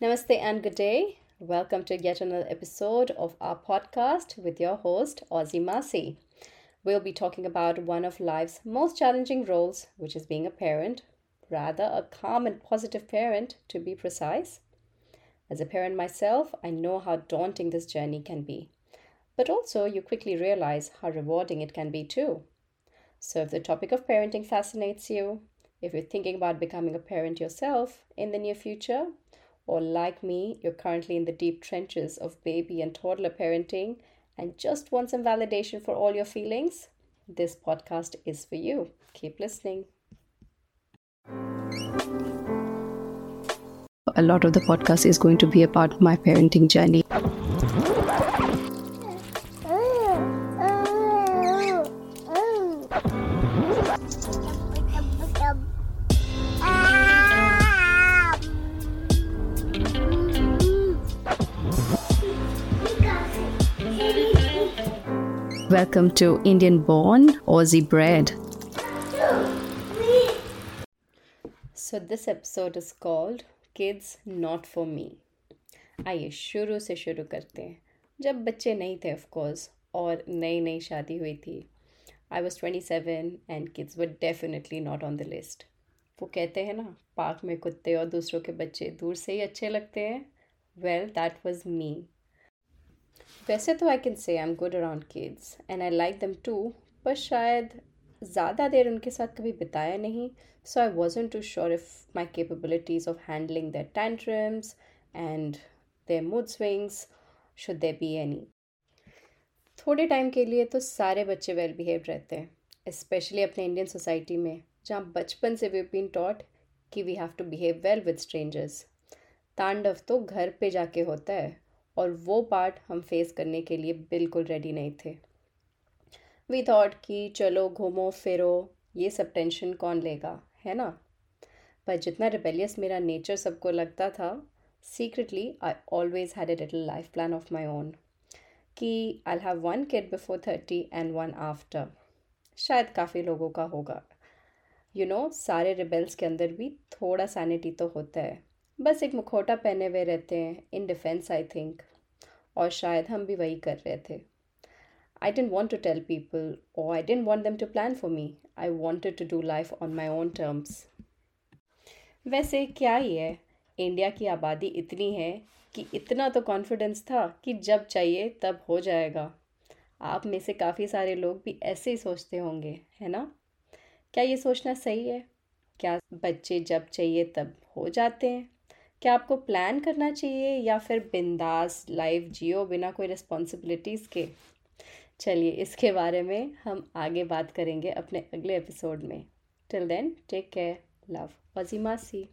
Namaste and good day. Welcome to yet another episode of our podcast with your host, Ozzy Masi. We'll be talking about one of life's most challenging roles, which is being a parent, rather, a calm and positive parent to be precise. As a parent myself, I know how daunting this journey can be, but also you quickly realize how rewarding it can be too. So, if the topic of parenting fascinates you, if you're thinking about becoming a parent yourself in the near future, or like me, you're currently in the deep trenches of baby and toddler parenting and just want some validation for all your feelings, this podcast is for you. Keep listening. A lot of the podcast is going to be about my parenting journey. Welcome to Indian born Aussie bred. So, this episode is called Kids Not For Me. आइए शुरू से शुरू करते हैं जब बच्चे नहीं थे ऑफ कोर्स और नई नई शादी हुई थी I was twenty seven and kids were definitely not on the list वो कहते हैं ना पार्क में कुत्ते और दूसरों के बच्चे दूर से ही अच्छे लगते हैं वेल दैट वॉज मी वैसे तो I can say I am good around kids and I like them too पर शायद ज़्यादा देर उनके साथ कभी बिताया नहीं so I wasn't too sure if my capabilities of handling their tantrums and their mood swings should they be any थोड़े टाइम के लिए तो सारे बच्चे वेल बिहेव रहते हैं स्पेशली अपने इंडियन सोसाइटी में, जहाँ बचपन से वी बीन टॉट कि we have to behave well with strangers तांडव तो घर पे जाके होता है। और वो पार्ट हम फेस करने के लिए बिल्कुल रेडी नहीं थे। वी थॉट कि चलो घूमो फिरो ये सब टेंशन कौन लेगा है ना? पर जितना रिबेलियस मेरा नेचर सबको लगता था secretly I always had a little life plan of my own कि I have one kid before thirty and one after शायद काफ़ी लोगों का होगा। यू you नो know, सारे रिबेल्स के अंदर भी थोड़ा सैनिटी तो होता है। बस एक मुखोटा पहने हुए रहते हैं इन डिफेंस आई थिंक और शायद हम भी वही कर रहे थे। I didn't want to tell people और I didn't want them to plan for me I wanted to do life on my own terms वैसे क्या ही है इंडिया की आबादी इतनी है कि इतना तो कॉन्फिडेंस था कि जब चाहिए तब हो जाएगा। आप में से काफ़ी सारे लोग भी ऐसे ही सोचते होंगे, है ना? क्या ये सोचना सही है? क्या बच्चे जब चाहिए तब हो जाते हैं? क्या आपको प्लान करना चाहिए या फिर बिंदास लाइफ जियो बिना कोई रिस्पॉन्सिबिलिटीज़ के? चलिए, इसके बारे में हम आगे बात करेंगे अपने अगले एपिसोड में. Till then take care love वजीमा सी